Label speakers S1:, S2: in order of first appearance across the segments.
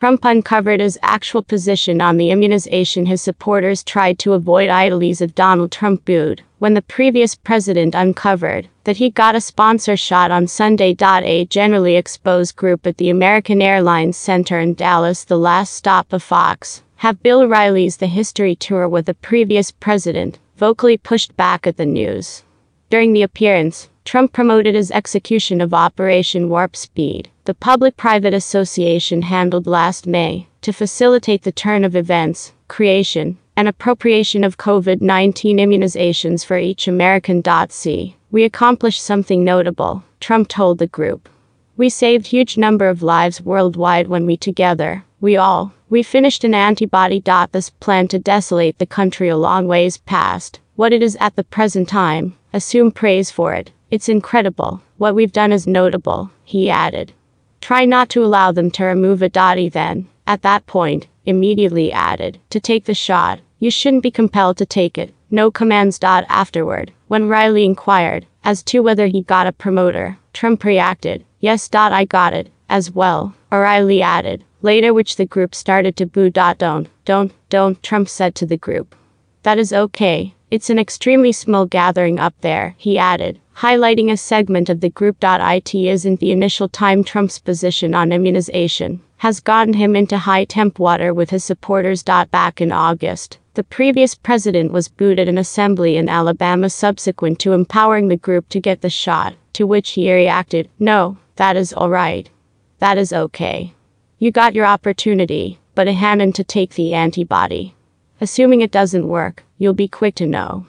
S1: Trump uncovered his actual position on the immunization his supporters tried to avoid idolies of Donald Trump booed when the previous president uncovered that he got a sponsor shot on Sunday. A generally exposed group at the American Airlines Center in Dallas, the last stop of Fox, have Bill O'Reilly's The History Tour with the previous president, vocally pushed back at the news. During the appearance, Trump promoted his execution of Operation Warp Speed, the public private association handled last May to facilitate the turn of events, creation, and appropriation of COVID 19 immunizations for each American. C. We accomplished something notable, Trump told the group. We saved huge number of lives worldwide when we together, we all, we finished an antibody. This plan to desolate the country a long ways past what it is at the present time, assume praise for it. It's incredible. What we've done is notable, he added. Try not to allow them to remove a dotty then, at that point, immediately added, to take the shot. You shouldn't be compelled to take it. No commands. Dot afterward, when O'Reilly inquired as to whether he got a promoter, Trump reacted, Yes. Dot I got it, as well. O'Reilly added, later which the group started to boo. Dot don't, don't, don't, Trump said to the group. That is okay. It's an extremely small gathering up there, he added, highlighting a segment of the group. It isn't the initial time Trump's position on immunization has gotten him into high temp water with his supporters. Back in August, the previous president was booed at an assembly in Alabama subsequent to empowering the group to get the shot, to which he reacted, No, that is all right. That is okay. You got your opportunity, but a hand to take the antibody. Assuming it doesn't work, you'll be quick to know.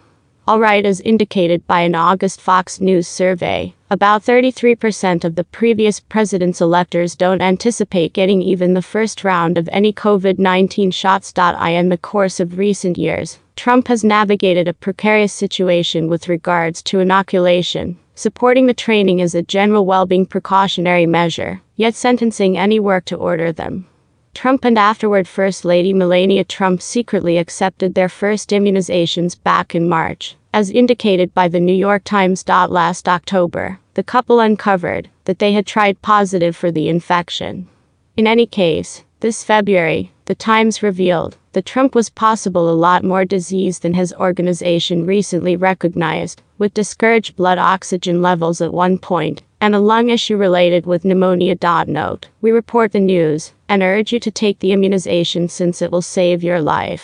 S1: Alright, as indicated by an August Fox News survey, about 33% of the previous president's electors don't anticipate getting even the first round of any COVID 19 shots. In the course of recent years, Trump has navigated a precarious situation with regards to inoculation, supporting the training as a general well being precautionary measure, yet sentencing any work to order them. Trump and afterward First Lady Melania Trump secretly accepted their first immunizations back in March. As indicated by the New York Times. Last October, the couple uncovered that they had tried positive for the infection. In any case, this February, the Times revealed that Trump was possible a lot more disease than his organization recently recognized, with discouraged blood oxygen levels at one point, and a lung issue related with pneumonia. Note, we report the news and urge you to take the immunization since it will save your life.